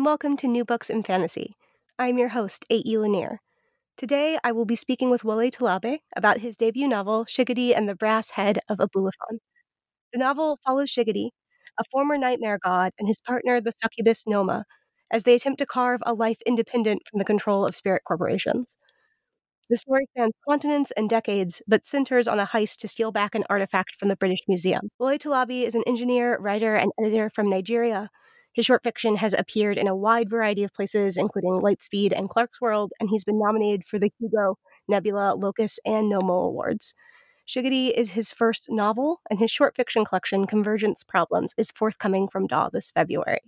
And welcome to New Books in Fantasy. I'm your host, A.E. Lanier. Today, I will be speaking with Wole Talabi about his debut novel, Shigidi and the Brass Head of Obalufon. The novel follows Shigidi, a former nightmare god, and his partner, the succubus Nneoma, as they attempt to carve a life independent from the control of spirit corporations. The story spans continents and decades, but centers on a heist to steal back an artifact from the British Museum. Wole Talabi is an engineer, writer, and editor from Nigeria his short fiction has appeared in a wide variety of places, including Lightspeed and Clarkesworld, and he's been nominated for the Hugo, Nebula, Locus, and Nommo Awards. Shigidi is his first novel, and his short fiction collection, Convergence Problems, is forthcoming from DAW this February.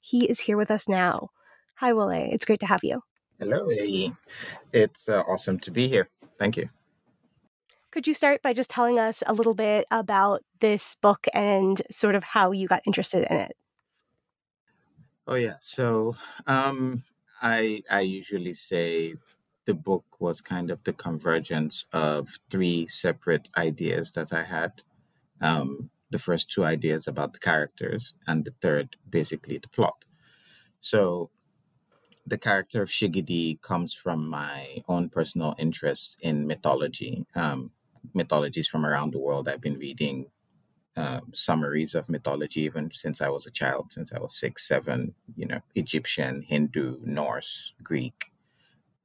He is here with us now. Hi, Wole. It's great to have you. Hello, AE. It's uh, awesome to be here. Thank you. Could you start by just telling us a little bit about this book and sort of how you got interested in it? Oh yeah. So um I I usually say the book was kind of the convergence of three separate ideas that I had. Um, the first two ideas about the characters, and the third, basically, the plot. So, the character of Shigidi comes from my own personal interest in mythology, um, mythologies from around the world. I've been reading um, summaries of mythology even since I was a child, since I was six, seven, you know, Egyptian, Hindu, Norse, Greek,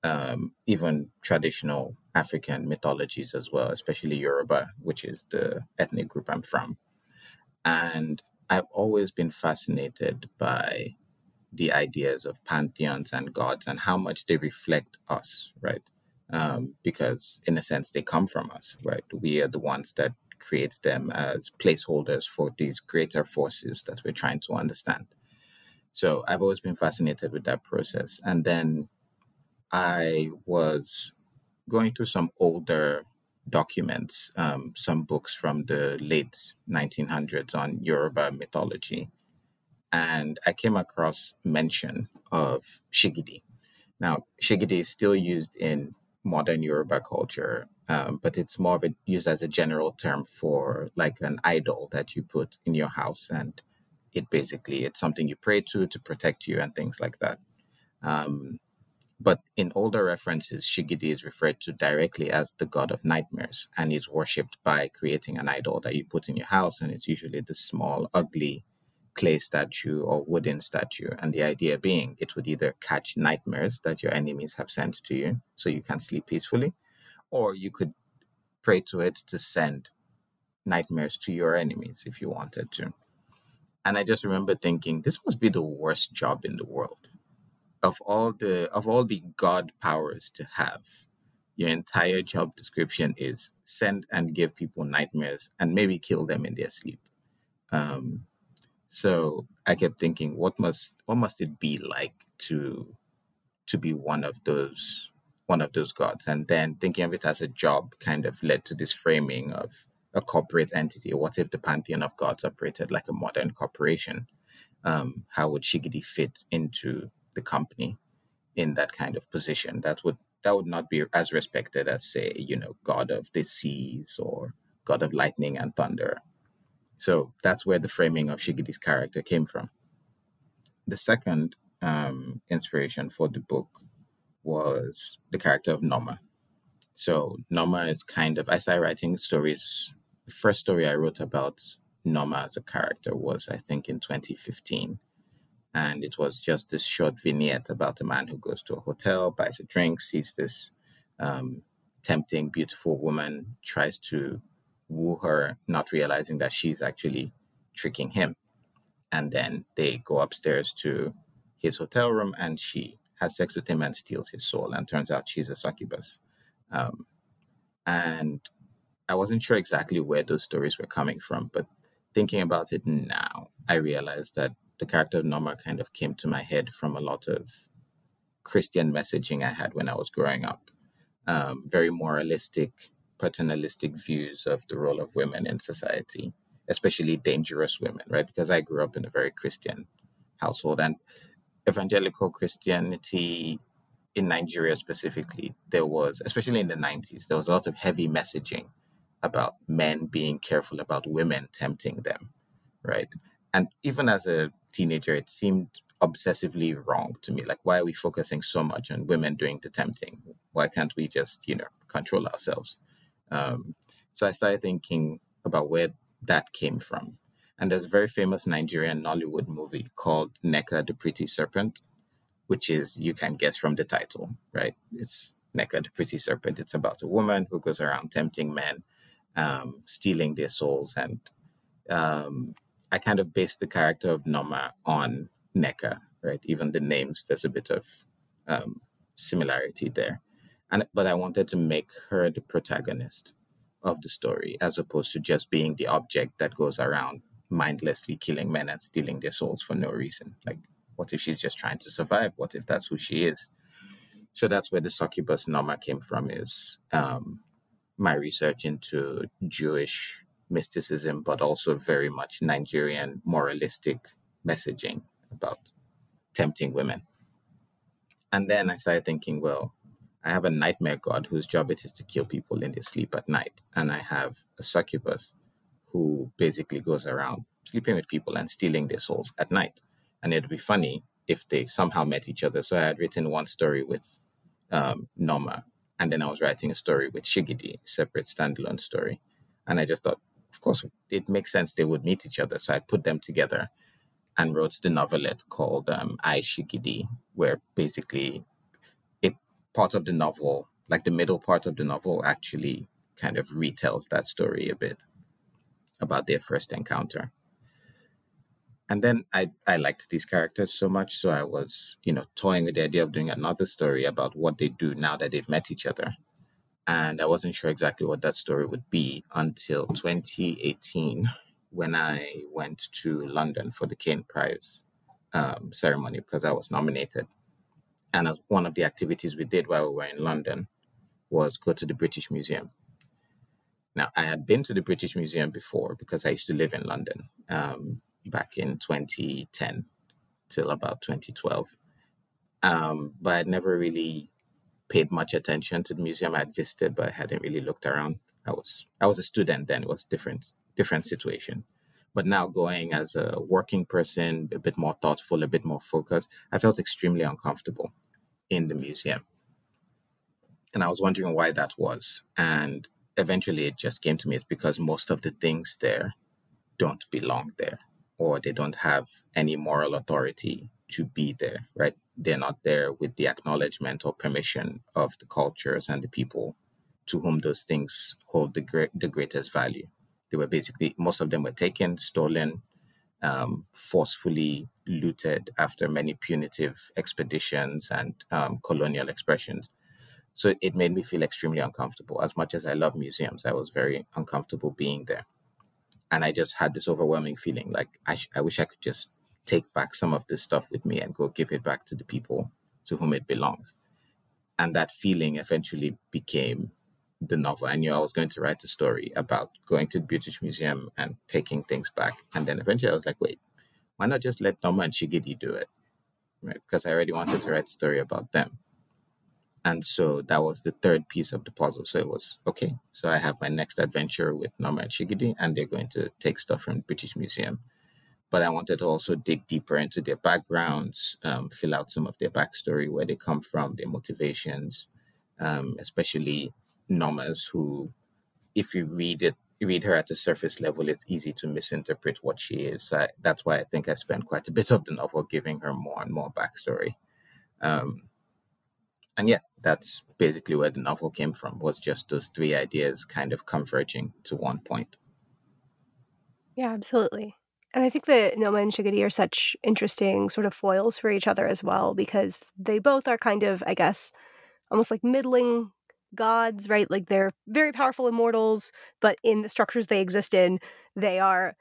um, even traditional African mythologies as well, especially Yoruba, which is the ethnic group I'm from. And I've always been fascinated by the ideas of pantheons and gods and how much they reflect us, right? Um, because in a sense, they come from us, right? We are the ones that creates them as placeholders for these greater forces that we're trying to understand. So I've always been fascinated with that process. And then I was going through some older documents, um, some books from the late 1900s on Yoruba mythology. And I came across mention of Shigidi. Now, Shigidi is still used in modern Yoruba culture um, but it's more of a used as a general term for like an idol that you put in your house and it basically it's something you pray to to protect you and things like that. Um, but in older references shigidi is referred to directly as the god of nightmares and is worshipped by creating an idol that you put in your house and it's usually this small ugly clay statue or wooden statue. And the idea being it would either catch nightmares that your enemies have sent to you so you can sleep peacefully or you could pray to it to send nightmares to your enemies if you wanted to. And I just remember thinking, this must be the worst job in the world. Of all the of all the God powers to have, your entire job description is send and give people nightmares and maybe kill them in their sleep. Um, so I kept thinking, what must what must it be like to to be one of those one of those gods. And then thinking of it as a job kind of led to this framing of a corporate entity. What if the pantheon of gods operated like a modern corporation? Um, how would Shigidi fit into the company in that kind of position. That would that would not be as respected as say, you know, God of the seas or God of lightning and thunder. So that's where the framing of Shigidi's character came from. The second um, inspiration for the book was the character of Nneoma. So Nneoma is kind of I started writing stories. The first story I wrote about Nneoma as a character was I think in 2015 and it was just this short vignette about a man who goes to a hotel, buys a drink, sees this um, tempting, beautiful woman, tries to woo her, not realizing that she's actually tricking him. And then they go upstairs to his hotel room and she has sex with him and steals his soul. And turns out she's a succubus. Um, and I wasn't sure exactly where those stories were coming from, but thinking about it now, I realized that the character of Nneoma kind of came to my head from a lot of Christian messaging I had when I was growing up. Um, very moralistic, paternalistic views of the role of women in society, especially dangerous women, right? Because I grew up in a very Christian household and evangelical Christianity in Nigeria specifically, there was, especially in the 90s, there was a lot of heavy messaging about men being careful about women tempting them, right? And even as a teenager, it seemed obsessively wrong to me. Like, why are we focusing so much on women doing the tempting? Why can't we just, you know, control ourselves? Um, so I started thinking about where that came from. And there's a very famous Nigerian Nollywood movie called Nneka the Pretty Serpent, which is, you can guess from the title, right? It's Nneka the Pretty Serpent. It's about a woman who goes around tempting men, um, stealing their souls, and um, I kind of based the character of Nneoma on Nneka, right? Even the names, there's a bit of um, similarity there. And but I wanted to make her the protagonist of the story, as opposed to just being the object that goes around mindlessly killing men and stealing their souls for no reason. Like, what if she's just trying to survive? What if that's who she is? So that's where the succubus Nneoma came from. Is um, my research into Jewish mysticism, but also very much Nigerian moralistic messaging about tempting women. And then I started thinking, well, I have a nightmare god whose job it is to kill people in their sleep at night. And I have a succubus who basically goes around sleeping with people and stealing their souls at night. And it'd be funny if they somehow met each other. So I had written one story with um, Nneoma, and then I was writing a story with Shigidi, separate standalone story. And I just thought, of course, it makes sense they would meet each other. So I put them together and wrote the novelette called um, I Shigidi, where basically it part of the novel, like the middle part of the novel, actually kind of retells that story a bit about their first encounter. And then I, I liked these characters so much, so I was, you know, toying with the idea of doing another story about what they do now that they've met each other and I wasn't sure exactly what that story would be until 2018 when I went to London for the Caine Prize um, ceremony because I was nominated. And as one of the activities we did while we were in London was go to the British Museum. Now, I had been to the British Museum before because I used to live in London um, back in 2010 till about 2012. Um, but I'd never really paid much attention to the museum I'd visited, but I hadn't really looked around. I was I was a student then; it was different different situation. But now going as a working person, a bit more thoughtful, a bit more focused, I felt extremely uncomfortable in the museum, and I was wondering why that was. And eventually, it just came to me: it's because most of the things there don't belong there, or they don't have any moral authority to be there, right? they're not there with the acknowledgement or permission of the cultures and the people to whom those things hold the, great, the greatest value. They were basically, most of them were taken, stolen, um, forcefully looted after many punitive expeditions and um, colonial expressions. So it made me feel extremely uncomfortable. As much as I love museums, I was very uncomfortable being there. And I just had this overwhelming feeling like I, sh- I wish I could just take back some of this stuff with me and go give it back to the people to whom it belongs. And that feeling eventually became the novel. I knew I was going to write a story about going to the British Museum and taking things back. And then eventually I was like, wait, why not just let Nneoma and Shigidi do it? right? Because I already wanted to write a story about them. And so that was the third piece of the puzzle. So it was okay. So I have my next adventure with Nneoma and Shigidi, and they're going to take stuff from the British Museum. But I wanted to also dig deeper into their backgrounds, um, fill out some of their backstory, where they come from, their motivations, um, especially Nneoma's, who, if you read it, you read her at a surface level, it's easy to misinterpret what she is. So I, that's why I think I spent quite a bit of the novel giving her more and more backstory. Um, and yeah, that's basically where the novel came from. Was just those three ideas kind of converging to one point. Yeah, absolutely. And I think that Nneoma and Shigidi are such interesting sort of foils for each other as well, because they both are kind of, I guess, almost like middling gods, right? Like they're very powerful immortals, but in the structures they exist in, they are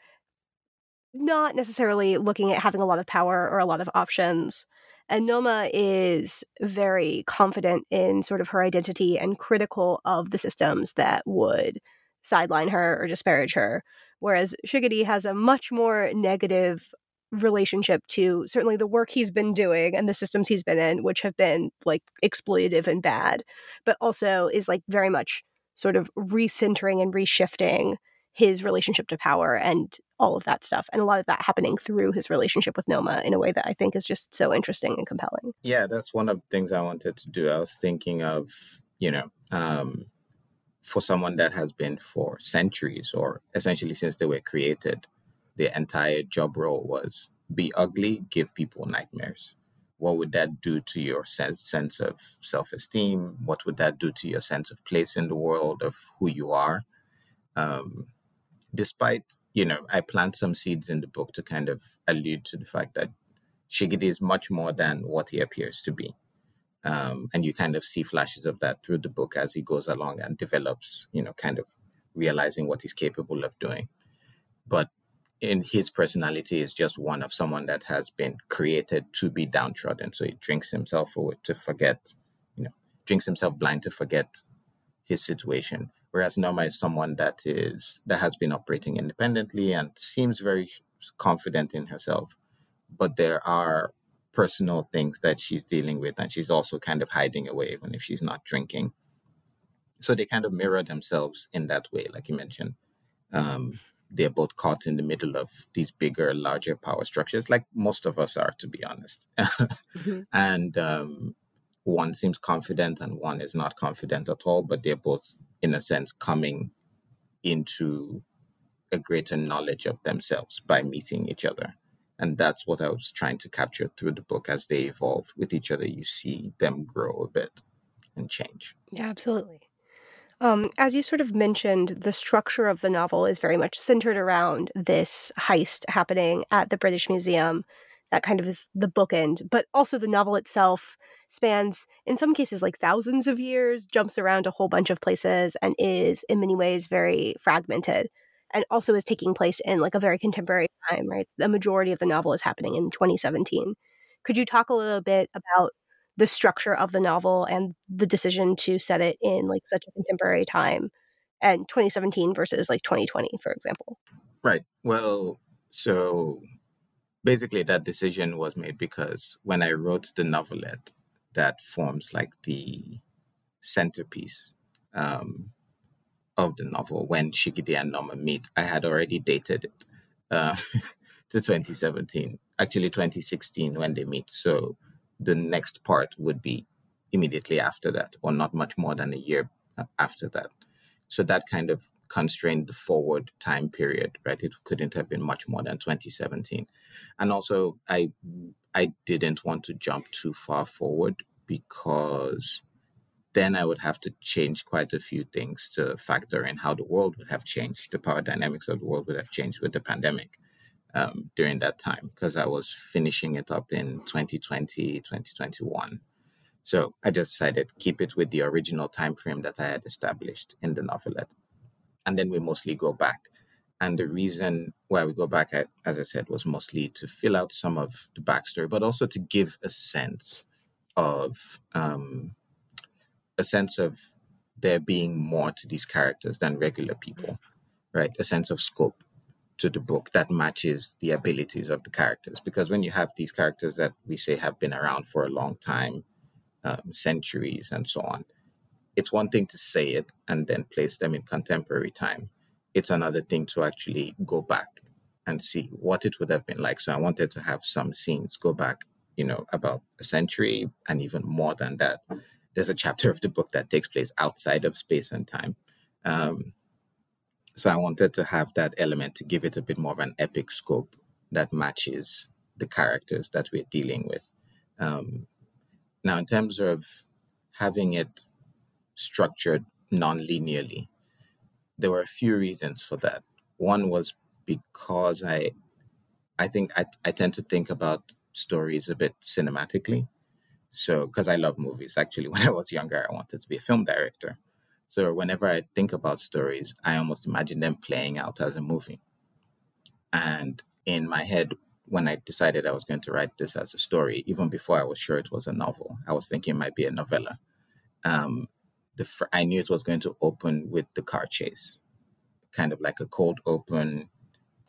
not necessarily looking at having a lot of power or a lot of options. And Nneoma is very confident in sort of her identity and critical of the systems that would sideline her or disparage her. Whereas Shigidi has a much more negative relationship to certainly the work he's been doing and the systems he's been in, which have been like exploitative and bad, but also is like very much sort of recentering and reshifting his relationship to power and all of that stuff. And a lot of that happening through his relationship with Nneoma in a way that I think is just so interesting and compelling. Yeah, that's one of the things I wanted to do. I was thinking of, you know, um, for someone that has been for centuries or essentially since they were created, the entire job role was be ugly, give people nightmares. What would that do to your sense sense of self esteem? What would that do to your sense of place in the world of who you are? Um, despite you know, I plant some seeds in the book to kind of allude to the fact that Shigidi is much more than what he appears to be. Um, and you kind of see flashes of that through the book as he goes along and develops, you know, kind of realizing what he's capable of doing. But in his personality is just one of someone that has been created to be downtrodden. So he drinks himself away to forget, you know, drinks himself blind to forget his situation. Whereas Nneoma is someone that is that has been operating independently and seems very confident in herself. But there are personal things that she's dealing with, and she's also kind of hiding away even if she's not drinking. So they kind of mirror themselves in that way, like you mentioned. Um, they're both caught in the middle of these bigger, larger power structures, like most of us are, to be honest. mm-hmm. And um, one seems confident and one is not confident at all, but they're both, in a sense, coming into a greater knowledge of themselves by meeting each other. And that's what I was trying to capture through the book. As they evolve with each other, you see them grow a bit and change. Yeah, absolutely. Um, as you sort of mentioned, the structure of the novel is very much centered around this heist happening at the British Museum. That kind of is the bookend, but also the novel itself spans, in some cases, like thousands of years, jumps around a whole bunch of places, and is in many ways very fragmented. And also is taking place in like a very contemporary time, right? The majority of the novel is happening in 2017. Could you talk a little bit about the structure of the novel and the decision to set it in like such a contemporary time and 2017 versus like 2020 for example right well so basically that decision was made because when i wrote the novelette that forms like the centerpiece um, of the novel when shigidi and nneoma meet i had already dated it uh, to 2017 actually 2016 when they meet so the next part would be immediately after that, or not much more than a year after that. So that kind of constrained the forward time period, right? It couldn't have been much more than 2017. And also, I I didn't want to jump too far forward because then I would have to change quite a few things to factor in how the world would have changed. The power dynamics of the world would have changed with the pandemic um, during that time because I was finishing it up in 2020, 2021. So I just decided keep it with the original time frame that I had established in the novelette. And then we mostly go back. And the reason why we go back, as I said, was mostly to fill out some of the backstory, but also to give a sense of um, a sense of there being more to these characters than regular people, right? A sense of scope to the book that matches the abilities of the characters. Because when you have these characters that we say have been around for a long time, um, centuries, and so on, it's one thing to say it and then place them in contemporary time. It's another thing to actually go back and see what it would have been like. So I wanted to have some scenes go back, you know, about a century and even more than that. There's a chapter of the book that takes place outside of space and time. Um, so I wanted to have that element to give it a bit more of an epic scope that matches the characters that we're dealing with. Um, now, in terms of having it structured non-linearly, there were a few reasons for that. One was because I, I think I, I tend to think about stories a bit cinematically. So, because I love movies, actually, when I was younger, I wanted to be a film director. So whenever I think about stories, I almost imagine them playing out as a movie. And in my head, when I decided I was going to write this as a story, even before I was sure it was a novel, I was thinking it might be a novella. Um, the fr- I knew it was going to open with the car chase, kind of like a cold open,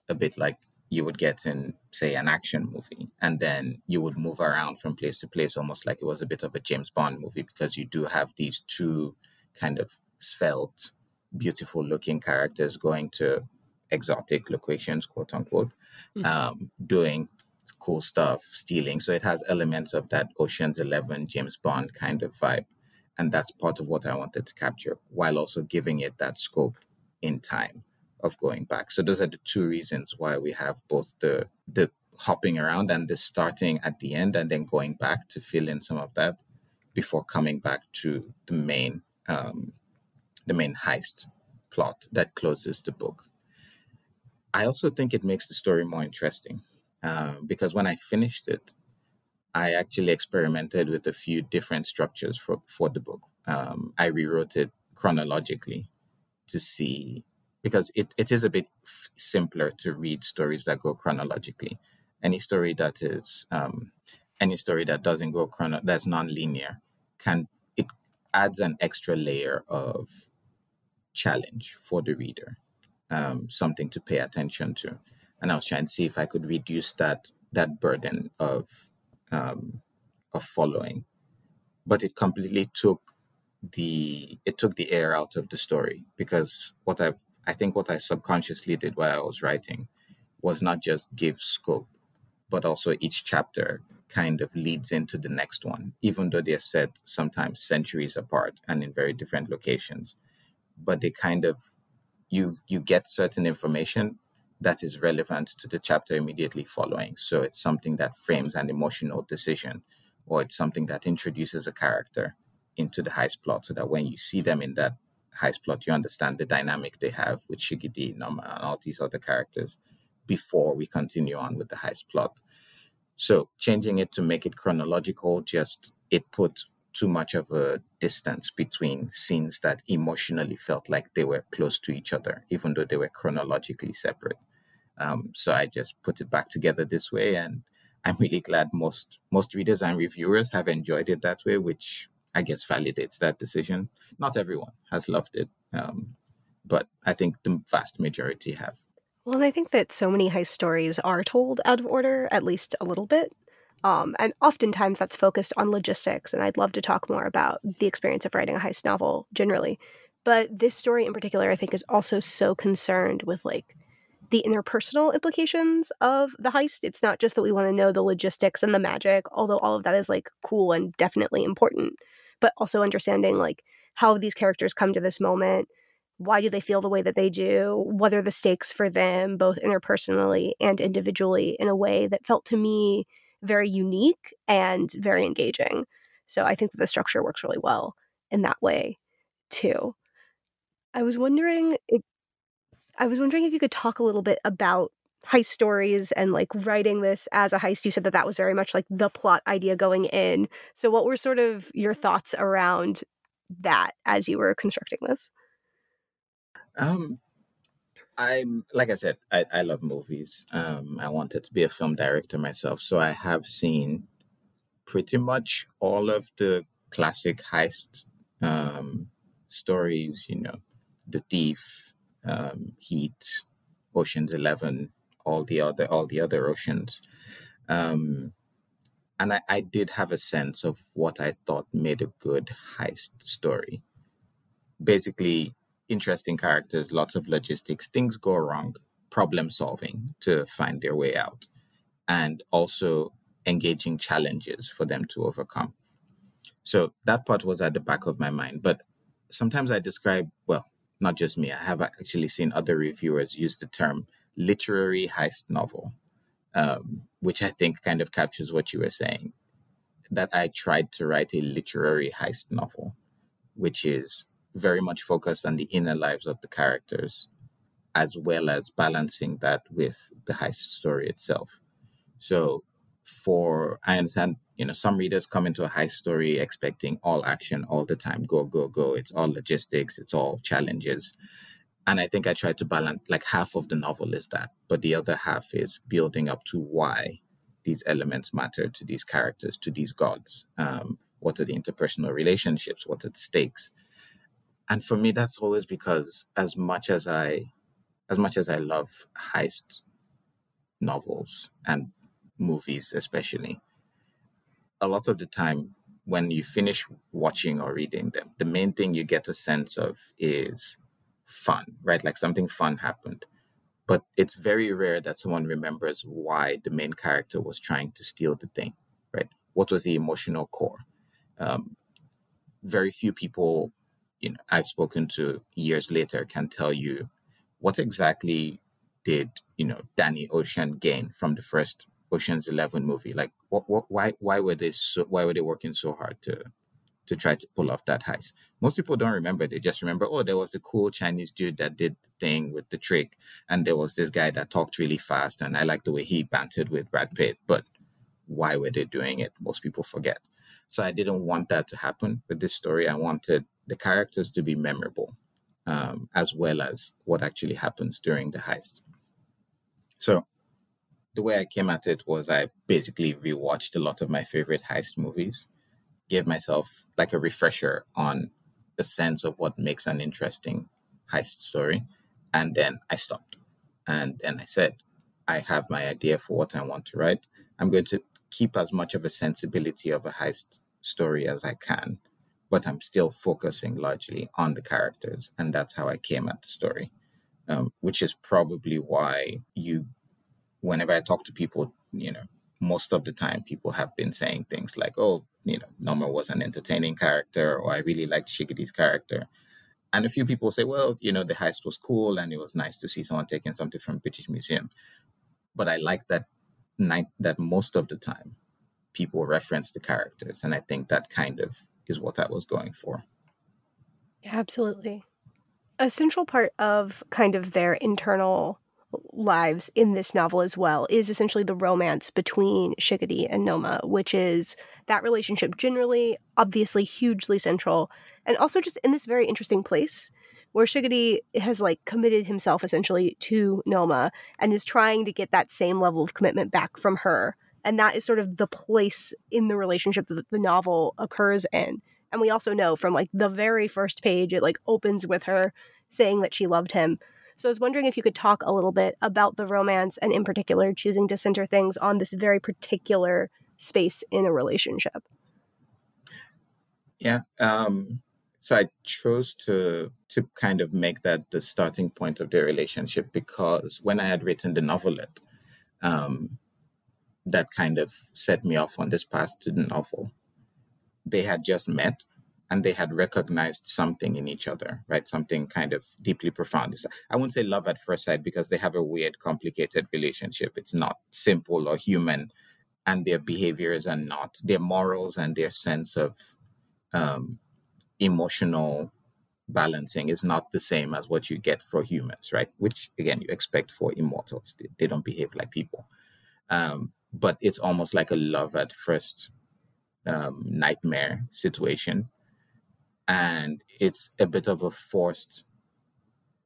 a bit like you would get in, say, an action movie. And then you would move around from place to place, almost like it was a bit of a James Bond movie, because you do have these two kind of svelte, beautiful looking characters going to exotic locations, quote unquote, mm-hmm. um, doing cool stuff, stealing. So it has elements of that Ocean's Eleven, James Bond kind of vibe. And that's part of what I wanted to capture while also giving it that scope in time of going back. So those are the two reasons why we have both the the hopping around and the starting at the end and then going back to fill in some of that before coming back to the main um, the main heist plot that closes the book. I also think it makes the story more interesting uh, because when I finished it, I actually experimented with a few different structures for, for the book. Um, I rewrote it chronologically to see, because it, it is a bit f- simpler to read stories that go chronologically. Any story that is, um, any story that doesn't go chrono, that's non-linear, can it adds an extra layer of challenge for the reader, um, something to pay attention to. And I was trying to see if I could reduce that that burden of um, of following, but it completely took the it took the air out of the story because what I've I think what I subconsciously did while I was writing was not just give scope, but also each chapter kind of leads into the next one, even though they're set sometimes centuries apart and in very different locations. But they kind of you you get certain information that is relevant to the chapter immediately following. So it's something that frames an emotional decision, or it's something that introduces a character into the heist plot, so that when you see them in that heist plot, you understand the dynamic they have with Shigidi, and all these other characters before we continue on with the heist plot. So changing it to make it chronological, just it put too much of a distance between scenes that emotionally felt like they were close to each other, even though they were chronologically separate. Um, so I just put it back together this way, and I'm really glad most most readers and reviewers have enjoyed it that way, which I guess validates that decision. Not everyone has loved it, um, but I think the vast majority have. Well, and I think that so many heist stories are told out of order, at least a little bit. Um, and oftentimes that's focused on logistics. And I'd love to talk more about the experience of writing a heist novel generally. But this story in particular, I think, is also so concerned with like the interpersonal implications of the heist. It's not just that we want to know the logistics and the magic, although all of that is like cool and definitely important, but also understanding like how these characters come to this moment. Why do they feel the way that they do? What are the stakes for them, both interpersonally and individually, in a way that felt to me very unique and very engaging. So I think that the structure works really well in that way too. I was wondering I was wondering if you could talk a little bit about heist stories and like writing this as a heist. You said that that was very much like the plot idea going in. So what were sort of your thoughts around that as you were constructing this? Um I'm like I said, I, I love movies. Um, I wanted to be a film director myself, so I have seen pretty much all of the classic heist um, stories. You know, The Thief, um, Heat, Ocean's Eleven, all the other all the other oceans. Um, and I, I did have a sense of what I thought made a good heist story. Basically, interesting characters, lots of logistics, things go wrong, problem solving to find their way out, and also engaging challenges for them to overcome. So that part was at the back of my mind. But sometimes I describe, well, not just me, I have actually seen other reviewers use the term literary heist novel, um, which I think kind of captures what you were saying. That I tried to write a literary heist novel, which is very much focused on the inner lives of the characters, as well as balancing that with the heist story itself. So, for I understand, you know, some readers come into a heist story expecting all action all the time, go, go, go. It's all logistics, it's all challenges. And I think I tried to balance like half of the novel is that, but the other half is building up to why these elements matter to these characters, to these gods. Um, what are the interpersonal relationships? What are the stakes? And for me, that's always because as much as I, as much as I love heist novels and movies, especially, a lot of the time when you finish watching or reading them, the main thing you get a sense of is fun, right? Like something fun happened. But it's very rare that someone remembers why the main character was trying to steal the thing, right? What was the emotional core? Um, very few people, you know, I've spoken to years later can tell you what exactly did you know Danny Ocean gain from the first Ocean's Eleven movie? Like, what, what, why, why were they so, why were they working so hard to to try to pull off that heist. Most people don't remember. They just remember, oh, there was the cool Chinese dude that did the thing with the trick, and there was this guy that talked really fast, and I like the way he bantered with Brad Pitt. But why were they doing it? Most people forget. So I didn't want that to happen with this story. I wanted the characters to be memorable, um, as well as what actually happens during the heist. So the way I came at it was I basically rewatched a lot of my favorite heist movies gave myself like a refresher on the sense of what makes an interesting heist story. And then I stopped. And then I said, I have my idea for what I want to write. I'm going to keep as much of a sensibility of a heist story as I can, but I'm still focusing largely on the characters. And that's how I came at the story, um, which is probably why you, whenever I talk to people, you know, most of the time people have been saying things like, oh, you know, Nneoma was an entertaining character, or I really liked Shigidi's character. And a few people say, well, you know, the heist was cool and it was nice to see someone taking something from British Museum. But I like that night that most of the time people reference the characters. And I think that kind of is what I was going for. Yeah, Absolutely. A central part of kind of their internal lives in this novel as well is essentially the romance between Shigidi and Nneoma, which is that relationship generally, obviously hugely central, and also just in this very interesting place where Shigidi has like committed himself essentially to Nneoma and is trying to get that same level of commitment back from her. And that is sort of the place in the relationship that the novel occurs in. And we also know from like the very first page, it like opens with her saying that she loved him. So I was wondering if you could talk a little bit about the romance and, in particular, choosing to center things on this very particular space in a relationship. Yeah. Um, so I chose to to kind of make that the starting point of their relationship because when I had written the novelette, um, that kind of set me off on this path to the novel. They had just met and they had recognized something in each other, right? Something kind of deeply profound. I wouldn't say love at first sight because they have a weird, complicated relationship. It's not simple or human, and their behaviors are not, their morals and their sense of um, emotional balancing is not the same as what you get for humans, right? Which, again, you expect for immortals. They, they don't behave like people. Um, but it's almost like a love at first um, nightmare situation and it's a bit of a forced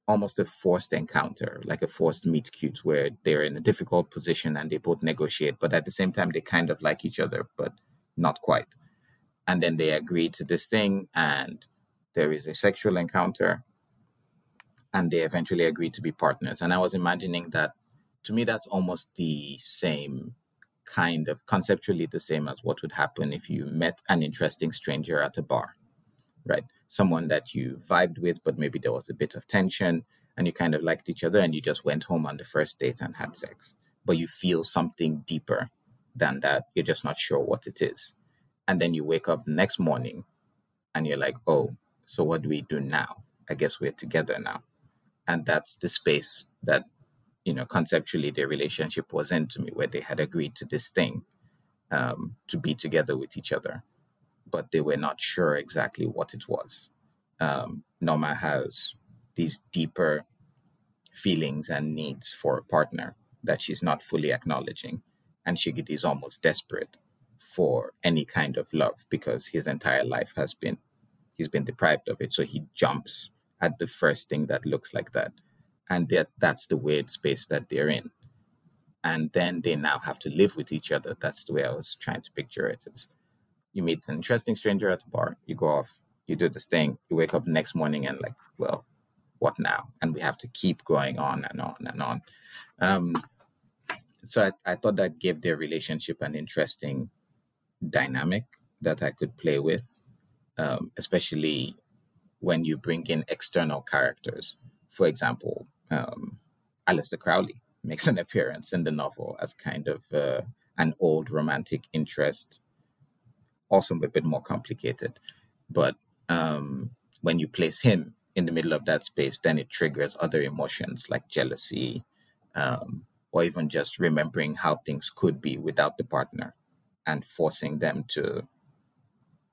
almost a forced encounter like a forced meet cute where they're in a difficult position and they both negotiate but at the same time they kind of like each other but not quite and then they agree to this thing and there is a sexual encounter and they eventually agree to be partners. And I was imagining that to me, that's almost the same kind of conceptually the same as what would happen if you met an interesting stranger at a bar, right? Someone that you vibed with, but maybe there was a bit of tension and you kind of liked each other and you just went home on the first date and had sex. But you feel something deeper than that. You're just not sure what it is. And then you wake up the next morning and you're like, oh, so what do we do now? I guess we're together now. And that's the space that, you know, conceptually their relationship was in to me, where they had agreed to this thing um, to be together with each other, but they were not sure exactly what it was. Um, Nneoma has these deeper feelings and needs for a partner that she's not fully acknowledging. And Shigidi is almost desperate for any kind of love because his entire life has been he's been deprived of it. So he jumps at the first thing that looks like that. And that that's the weird space that they're in. And then they now have to live with each other. That's the way I was trying to picture it. It's you meet an interesting stranger at the bar, you go off, you do this thing, you wake up next morning and like, well, what now? And we have to keep going on and on and on. Um, so I, I thought that gave their relationship an interesting dynamic that I could play with, um, especially when you bring in external characters. For example, um, Aleister Crowley makes an appearance in the novel as kind of uh, an old romantic interest, also a bit more complicated. But um, when you place him in the middle of that space, then it triggers other emotions like jealousy, um, or even just remembering how things could be without the partner and forcing them to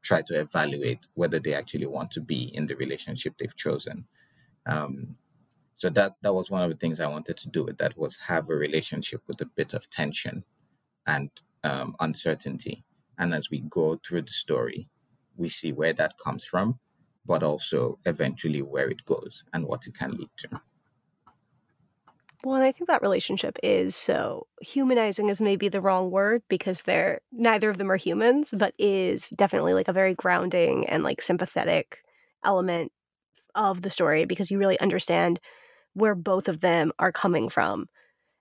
try to evaluate whether they actually want to be in the relationship they've chosen. Um, so that that was one of the things I wanted to do. That was have a relationship with a bit of tension and um, uncertainty. And as we go through the story, we see where that comes from, but also eventually where it goes and what it can lead to. Well, and I think that relationship is so humanizing is maybe the wrong word because they're neither of them are humans, but is definitely like a very grounding and like sympathetic element of the story because you really understand where both of them are coming from.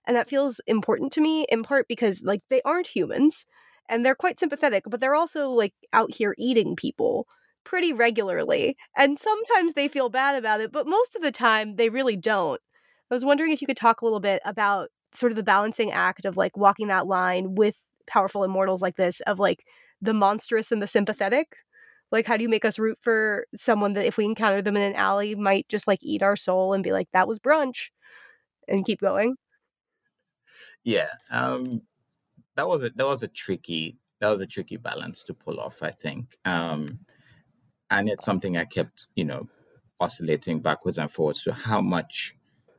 And that feels important to me in part because like they aren't humans and they're quite sympathetic, but they're also like out here eating people pretty regularly. And sometimes they feel bad about it, but most of the time they really don't. I was wondering if you could talk a little bit about sort of the balancing act of like walking that line with powerful immortals like this of like the monstrous and the sympathetic. Like, how do you make us root for someone that if we encounter them in an alley might just like eat our soul and be like, that was brunch and keep going? Yeah. Um, that was a, that was a tricky, that was a tricky balance to pull off, I think. Um, and it's something I kept, you know, oscillating backwards and forwards to how much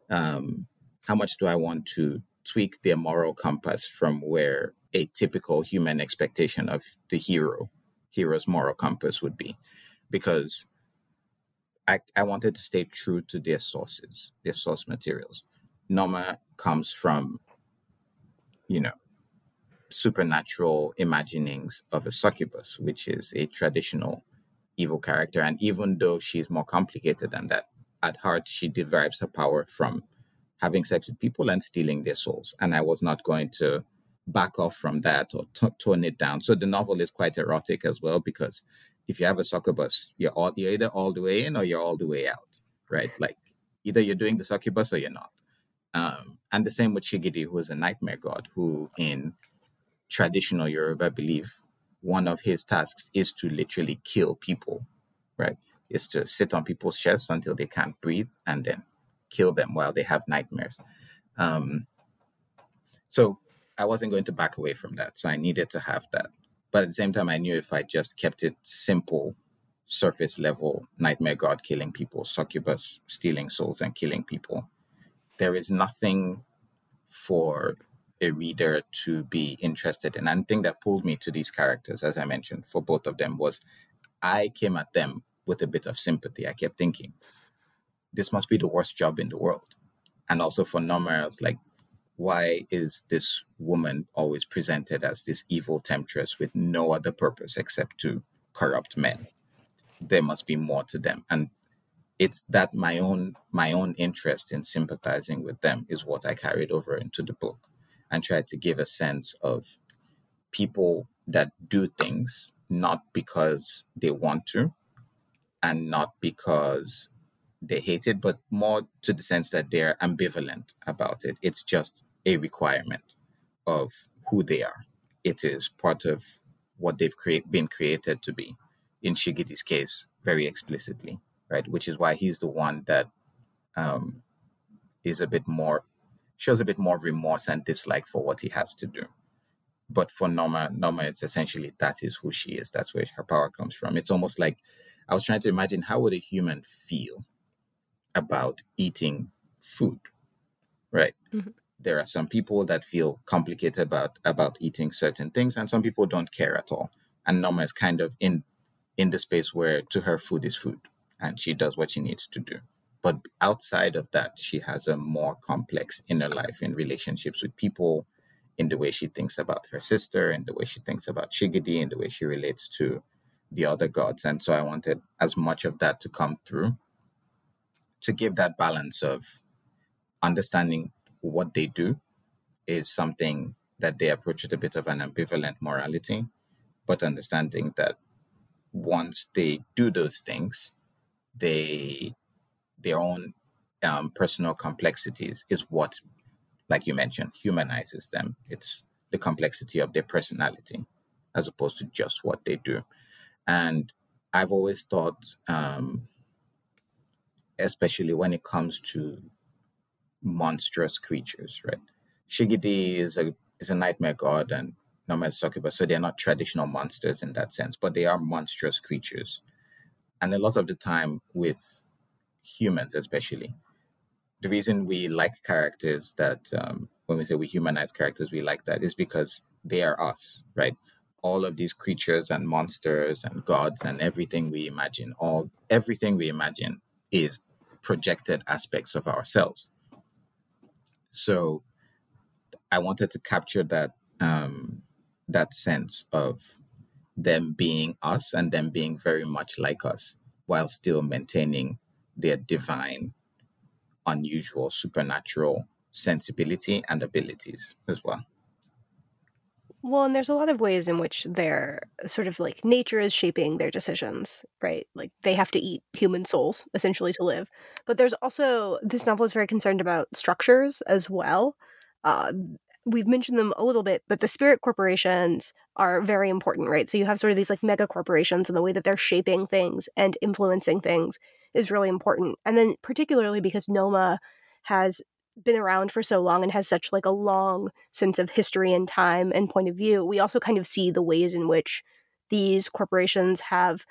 um, how much do I want to tweak their moral compass from where a typical human expectation of the hero, hero's moral compass would be? Because I, I wanted to stay true to their sources, their source materials. Nneoma comes from, you know, supernatural imaginings of a succubus, which is a traditional evil character. And even though she's more complicated than that, at heart, she derives her power from having sex with people and stealing their souls. And I was not going to back off from that or t- tone it down. So the novel is quite erotic as well because if you have a succubus, you're all you're either all the way in or you're all the way out, right? Like either you're doing the succubus or you're not. Um, and the same with Shigidi, who is a nightmare god, who in traditional Yoruba belief, one of his tasks is to literally kill people, right? is to sit on people's chests until they can't breathe and then kill them while they have nightmares. Um, so I wasn't going to back away from that. So I needed to have that. But at the same time, I knew if I just kept it simple, surface level, nightmare god killing people, succubus stealing souls and killing people, there is nothing for a reader to be interested in. And thing that pulled me to these characters, as I mentioned, for both of them was I came at them with a bit of sympathy. I kept thinking, this must be the worst job in the world. And also for Nneoma, I was like, why is this woman always presented as this evil temptress with no other purpose except to corrupt men? There must be more to them. And it's that my own my own interest in sympathizing with them is what I carried over into the book and try to give a sense of people that do things not because they want to and not because they hate it, but more to the sense that they're ambivalent about it. It's just a requirement of who they are. It is part of what they've create, been created to be. In Shigidi's case, very explicitly, right? Which is why he's the one that um, is a bit more, shows a bit more remorse and dislike for what he has to do. But for Nneoma, Nneoma, it's essentially that is who she is. That's where her power comes from. It's almost like I was trying to imagine how would a human feel about eating food, right? Mm-hmm. There are some people that feel complicated about about eating certain things, and some people don't care at all. And Nneoma is kind of in in the space where to her food is food, and she does what she needs to do. But outside of that, she has a more complex inner life in relationships with people, in the way she thinks about her sister, in the way she thinks about Shigidi, in the way she relates to the other gods. And so I wanted as much of that to come through to give that balance of understanding what they do is something that they approach with a bit of an ambivalent morality, but understanding that once they do those things, they their own um, personal complexities is what, like you mentioned, humanizes them. It's the complexity of their personality as opposed to just what they do. And I've always thought um, especially when it comes to monstrous creatures, right? Shigidi is a is a nightmare god and Nneoma is Succubus, so they're not traditional monsters in that sense, but they are monstrous creatures. And a lot of the time with humans, especially, the reason we like characters that um, when we say we humanize characters, we like that is because they are us, right? All of these creatures and monsters and gods and everything we imagine, all everything we imagine is projected aspects of ourselves. So I wanted to capture that um, that sense of them being us and them being very much like us while still maintaining their divine, unusual, supernatural sensibility and abilities as well. Well, and there's a lot of ways in which their sort of like nature is shaping their decisions, right? Like they have to eat human souls essentially to live. But there's also this novel is very concerned about structures as well. Uh, we've mentioned them a little bit, but the spirit corporations are very important, right? So you have sort of these like mega corporations and the way that they're shaping things and influencing things is really important. And then particularly because Nneoma has been around for so long and has such like a long sense of history and time and point of view we also kind of see the ways in which these corporations have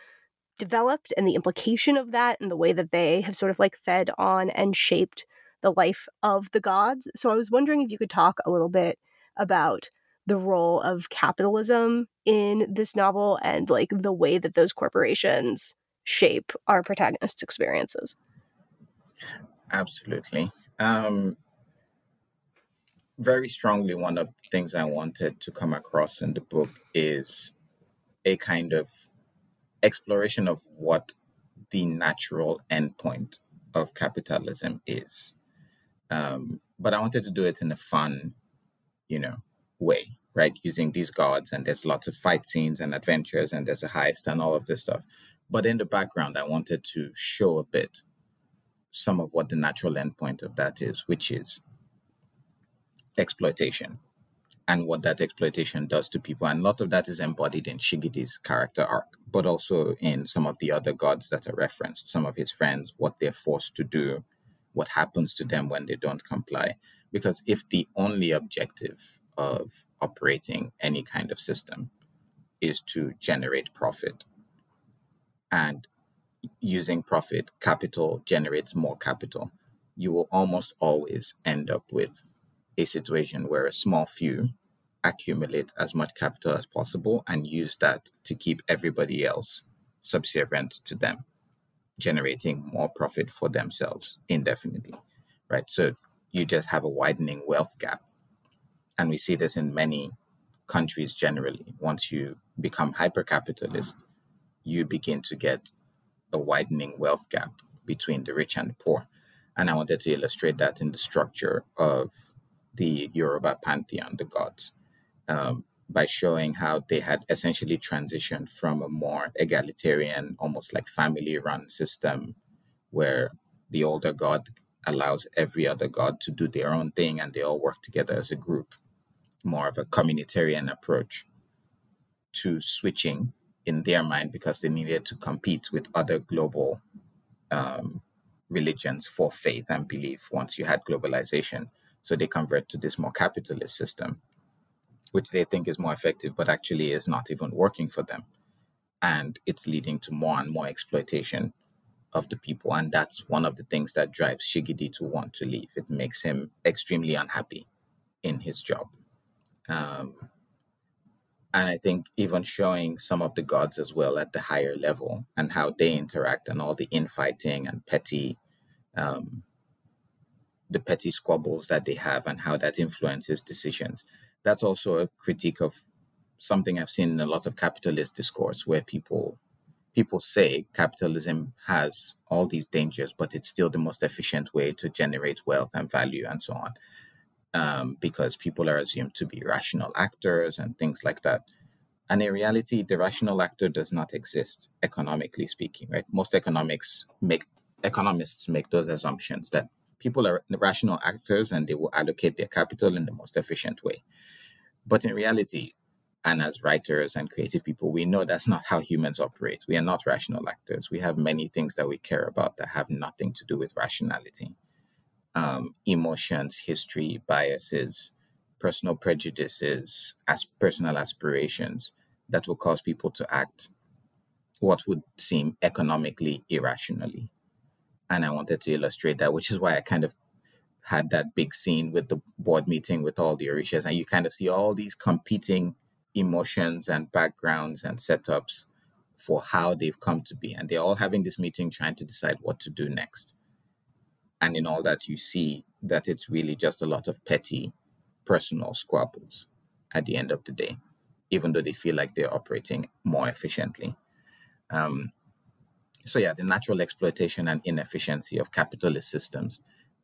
developed and the implication of that and the way that they have sort of like fed on and shaped the life of the gods so i was wondering if you could talk a little bit about the role of capitalism in this novel and like the way that those corporations shape our protagonists experiences absolutely um, very strongly, one of the things I wanted to come across in the book is a kind of exploration of what the natural endpoint of capitalism is. Um, but I wanted to do it in a fun, you know, way, right? Using these gods, and there's lots of fight scenes and adventures, and there's a heist and all of this stuff. But in the background, I wanted to show a bit some of what the natural endpoint of that is, which is exploitation and what that exploitation does to people. And a lot of that is embodied in Shigidi's character arc, but also in some of the other gods that are referenced, some of his friends, what they're forced to do, what happens to them when they don't comply. Because if the only objective of operating any kind of system is to generate profit and using profit, capital generates more capital. You will almost always end up with a situation where a small few accumulate as much capital as possible and use that to keep everybody else subservient to them, generating more profit for themselves indefinitely. Right. So you just have a widening wealth gap. And we see this in many countries generally. Once you become hyper capitalist, you begin to get a widening wealth gap between the rich and the poor. And I wanted to illustrate that in the structure of the Yoruba pantheon, the gods, um, by showing how they had essentially transitioned from a more egalitarian, almost like family run system where the older god allows every other god to do their own thing and they all work together as a group, more of a communitarian approach to switching in their mind because they needed to compete with other global um, religions for faith and belief once you had globalization. So they convert to this more capitalist system, which they think is more effective, but actually is not even working for them. And it's leading to more and more exploitation of the people. And that's one of the things that drives Shigidi to want to leave. It makes him extremely unhappy in his job. Um, and I think even showing some of the gods as well at the higher level and how they interact and all the infighting and petty, um, the petty squabbles that they have and how that influences decisions. That's also a critique of something I've seen in a lot of capitalist discourse where people people say capitalism has all these dangers, but it's still the most efficient way to generate wealth and value and so on um, because people are assumed to be rational actors and things like that. And in reality, the rational actor does not exist, economically speaking, right? Most economics make economists make those assumptions that people are rational actors and they will allocate their capital in the most efficient way. But in reality, and as writers and creative people, we know that's not how humans operate. We are not rational actors. We have many things that we care about that have nothing to do with rationality um, emotions, history, biases, personal prejudices, as personal aspirations that will cause people to act what would seem economically irrationally. And I wanted to illustrate that, which is why I kind of had that big scene with the board meeting with all the Orishas. And you kind of see all these competing emotions and backgrounds and setups for how they've come to be. And they're all having this meeting trying to decide what to do next. And in all that, you see that it's really just a lot of petty personal squabbles at the end of the day, even though they feel like they're operating more efficiently. Um, so, yeah, the natural exploitation and inefficiency of capitalist systems,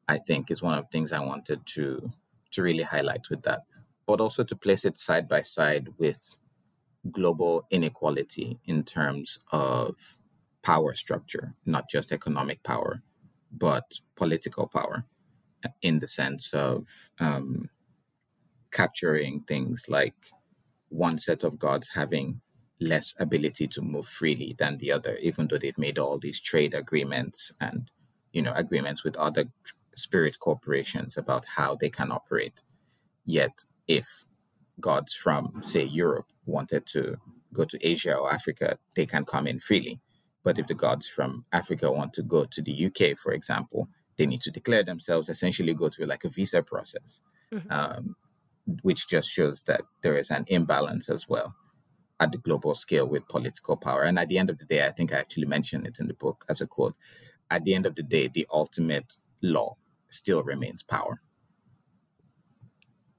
I think, is one of the things I wanted to, to really highlight with that, but also to place it side by side with global inequality in terms of power structure, not just economic power, but political power in the sense of um, capturing things like one set of gods having less ability to move freely than the other, even though they've made all these trade agreements and you know agreements with other spirit corporations about how they can operate. Yet, if gods from say Europe wanted to go to Asia or Africa, they can come in freely. But if the gods from Africa want to go to the UK, for example, they need to declare themselves, essentially go through like a visa process, mm-hmm. um, which just shows that there is an imbalance as well at the global scale with political power. And at the end of the day, I think I actually mentioned it in the book as a quote. At the end of the day, the ultimate law still remains power.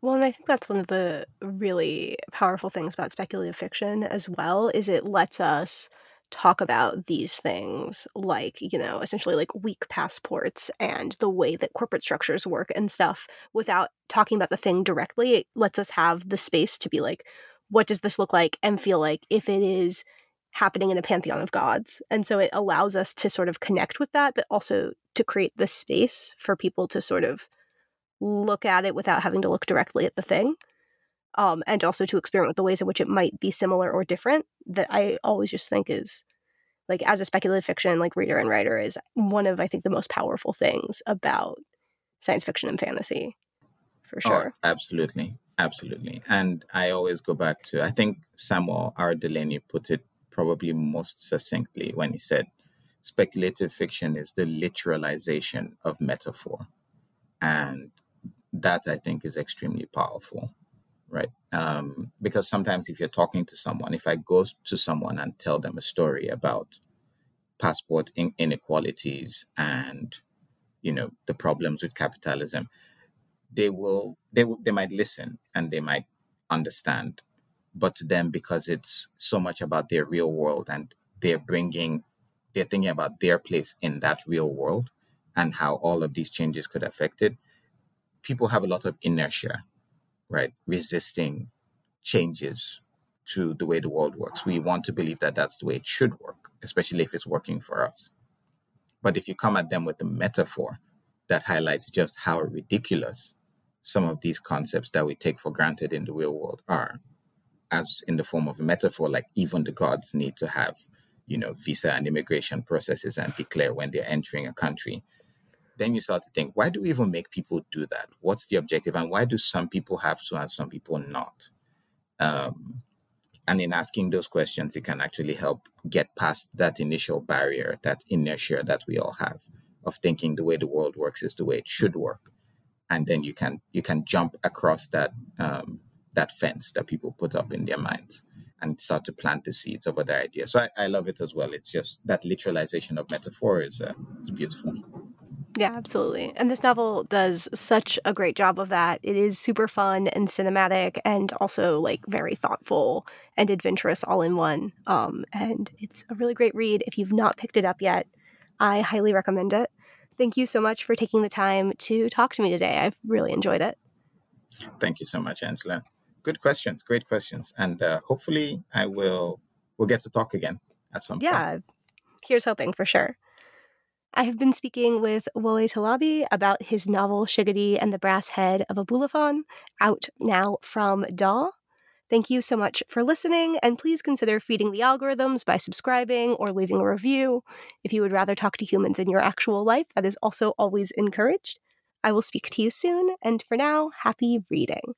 Well, and I think that's one of the really powerful things about speculative fiction as well is it lets us talk about these things like you know essentially like weak passports and the way that corporate structures work and stuff without talking about the thing directly it lets us have the space to be like what does this look like? and feel like if it is happening in a pantheon of gods. And so it allows us to sort of connect with that but also to create the space for people to sort of look at it without having to look directly at the thing um, and also to experiment with the ways in which it might be similar or different that I always just think is like as a speculative fiction like reader and writer is one of I think the most powerful things about science fiction and fantasy for oh, sure. Oh, absolutely. Absolutely. And I always go back to I think Samuel R. Delany put it probably most succinctly when he said speculative fiction is the literalization of metaphor. And that I think is extremely powerful right? Um, because sometimes if you're talking to someone, if I go to someone and tell them a story about passport in- inequalities and you know the problems with capitalism, they will they will, they might listen and they might understand, but to them because it's so much about their real world and they're bringing they're thinking about their place in that real world and how all of these changes could affect it, people have a lot of inertia, right? Resisting changes to the way the world works. We want to believe that that's the way it should work, especially if it's working for us. But if you come at them with a metaphor that highlights just how ridiculous some of these concepts that we take for granted in the real world are, as in the form of a metaphor, like even the gods need to have, you know, visa and immigration processes and declare when they're entering a country. Then you start to think, why do we even make people do that? What's the objective? And why do some people have to and some people not? Um, and in asking those questions, it can actually help get past that initial barrier, that inertia that we all have of thinking the way the world works is the way it should work. And then you can you can jump across that um, that fence that people put up in their minds and start to plant the seeds of other ideas. So I, I love it as well. It's just that literalization of metaphor is, uh, beautiful. Yeah, absolutely. And this novel does such a great job of that. It is super fun and cinematic and also like very thoughtful and adventurous all in one. Um, and it's a really great read. If you've not picked it up yet, I highly recommend it. Thank you so much for taking the time to talk to me today. I've really enjoyed it. Thank you so much, Angela good questions, great questions, and uh, hopefully I will we'll get to talk again at some yeah, point. Yeah, here's hoping for sure. I have been speaking with Wole Talabi about his novel Shigidi and the Brass Head of Obalufon, out now from Daw. Thank you so much for listening, and please consider feeding the algorithms by subscribing or leaving a review. If you would rather talk to humans in your actual life, that is also always encouraged. I will speak to you soon, and for now, happy reading.